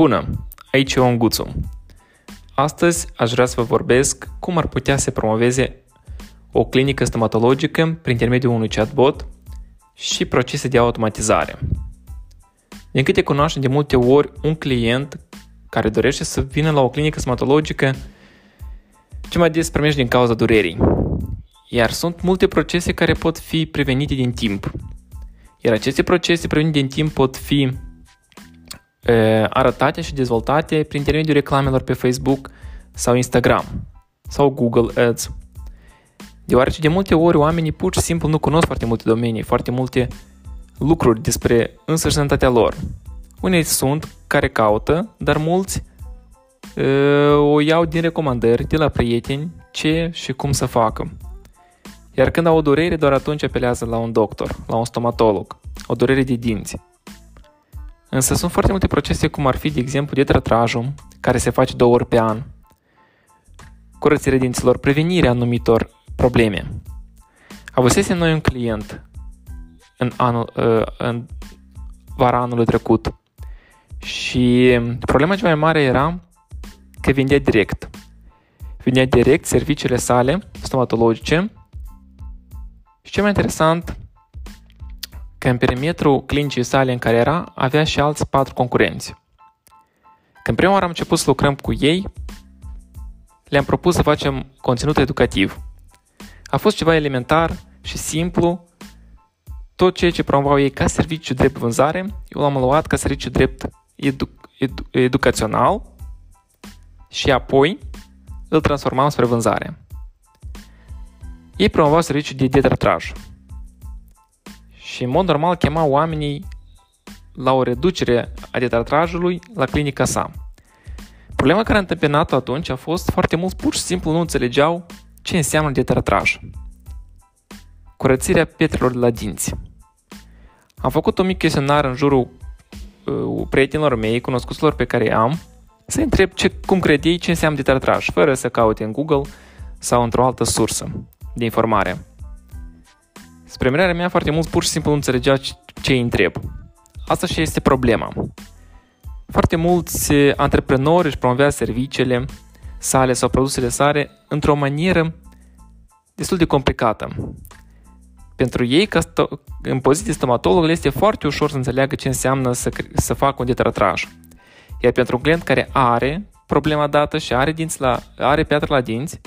Bună, aici e Guțu. Astăzi aș vrea să vă vorbesc cum ar putea să promoveze o clinică stomatologică prin intermediul unui chatbot și procese de automatizare. Din câte cunoaștem de multe ori, un client care dorește să vină la o clinică stomatologică ce mai des primește din cauza durerii. Iar sunt multe procese care pot fi prevenite din timp. Iar aceste procese prevenite din timp pot fi arătate și dezvoltate prin intermediul reclamelor pe Facebook sau Instagram sau Google Ads. Deoarece de multe ori oamenii pur și simplu nu cunosc foarte multe domenii, foarte multe lucruri despre însăși sănătatea lor. Unii sunt care caută, dar mulți o iau din recomandări de la prieteni ce și cum să facă. Iar când au o durere, doar atunci apelează la un doctor, la un stomatolog, o durere de dinți. Însă sunt foarte multe procese, cum ar fi, de exemplu, dietratrajul, care se face două ori pe an, curățirea dinților, prevenirea anumitor probleme. Avusesem noi un client în, anul, ă, în vara anului trecut și problema cea mai mare era că vindea direct. Vindea direct serviciile sale stomatologice și ce mai interesant, că în perimetrul clinicii sale în care era, avea și alți patru concurenți. Când prima oară am început să lucrăm cu ei, le-am propus să facem conținut educativ. A fost ceva elementar și simplu, tot ceea ce promovau ei ca serviciu drept vânzare, eu l-am luat ca serviciu drept edu- edu- educațional și apoi îl transformam spre vânzare. Ei promovau serviciul de detratraj, și în mod normal chema oamenii la o reducere a detratrajului la clinica sa. Problema care a întâmpinat-o atunci a fost foarte mulți pur și simplu nu înțelegeau ce înseamnă detratraj. Curățirea pietrelor de la dinți. Am făcut un mic chestionar în jurul uh, prietenilor mei, cunoscuților pe care am, să întreb ce, cum cred ei ce înseamnă detratraj, fără să caute în Google sau într-o altă sursă de informare. Spre mirarea mea, foarte mulți pur și simplu nu înțelegea ce îi întreb. Asta și este problema. Foarte mulți antreprenori își promovează serviciile sale sau produsele sale într-o manieră destul de complicată. Pentru ei, ca sto- în poziție stomatolog, este foarte ușor să înțeleagă ce înseamnă să, să facă un detratraj. Iar pentru un client care are problema dată și are, dinți la, are piatră la dinți,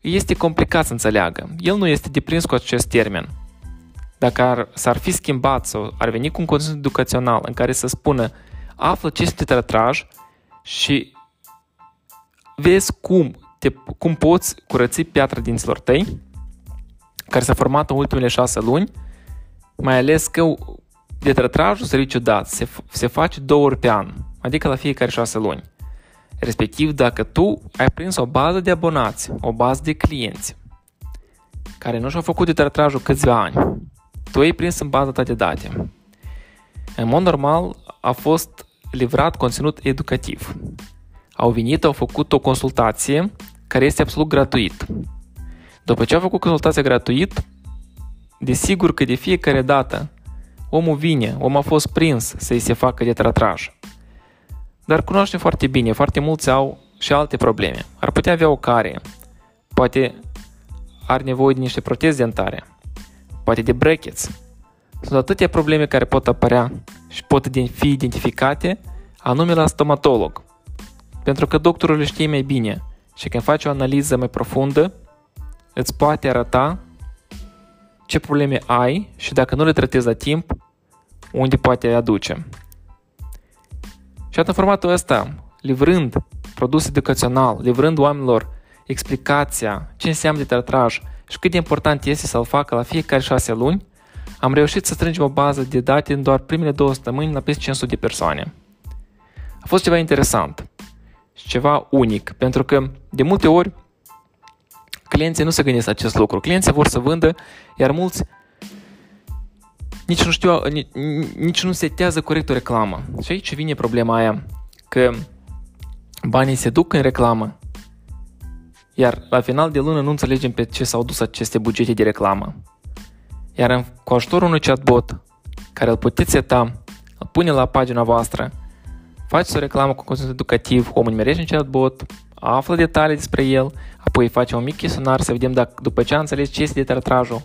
este complicat să înțeleagă. El nu este deprins cu acest termen. Dacă ar, s-ar fi schimbat sau ar veni cu un conținut educațional în care să spună află ce este retraj și vezi cum, te, cum poți curăți piatra dinților tăi, care s-a format în ultimele șase luni, mai ales că detratrajul serviciu dat se, se face două ori pe an, adică la fiecare șase luni. Respectiv, dacă tu ai prins o bază de abonați, o bază de clienți, care nu și-au făcut detratrajul câțiva ani, tu ai prins în baza ta de date. În mod normal, a fost livrat conținut educativ. Au venit, au făcut o consultație care este absolut gratuit. După ce au făcut consultația gratuit, desigur că de fiecare dată omul vine, omul a fost prins să-i se facă detratraj. Dar cunoaște foarte bine, foarte mulți au și alte probleme. Ar putea avea o care, poate are nevoie de niște proteze dentare, poate de brackets. Sunt atâtea probleme care pot apărea și pot fi identificate anume la stomatolog. Pentru că doctorul le știe mai bine și când face o analiză mai profundă, îți poate arăta ce probleme ai și dacă nu le tratezi la timp, unde poate aduce. Și în formatul ăsta, livrând produs educațional, livrând oamenilor explicația ce înseamnă de tratraj și cât de important este să-l facă la fiecare șase luni, am reușit să strângem o bază de date în doar primele două săptămâni la peste 500 de persoane. A fost ceva interesant și ceva unic, pentru că de multe ori clienții nu se gândesc acest lucru. Clienții vor să vândă, iar mulți nici nu știu, nici, nici nu setează corect o reclamă. Și aici vine problema aia, că banii se duc în reclamă, iar la final de lună nu înțelegem pe ce s-au dus aceste bugete de reclamă. Iar cu ajutorul unui chatbot, care îl puteți seta, îl pune la pagina voastră, faceți o reclamă cu conținut educativ, omul nimerește în chatbot, află detalii despre el, apoi face un mic chestionar să vedem dacă după ce a înțeles ce este detartrajul,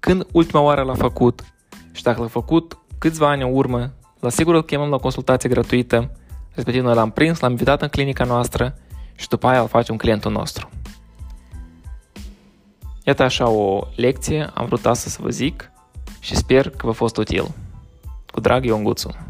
când ultima oară l-a făcut și dacă l-a făcut câțiva ani în urmă, la sigur îl chemăm la consultație gratuită, respectiv noi l-am prins, l-am invitat în clinica noastră și după aia îl facem clientul nostru. Iată așa o lecție, am vrut asta să vă zic și sper că v-a fost util. Cu drag, Ion Guțu!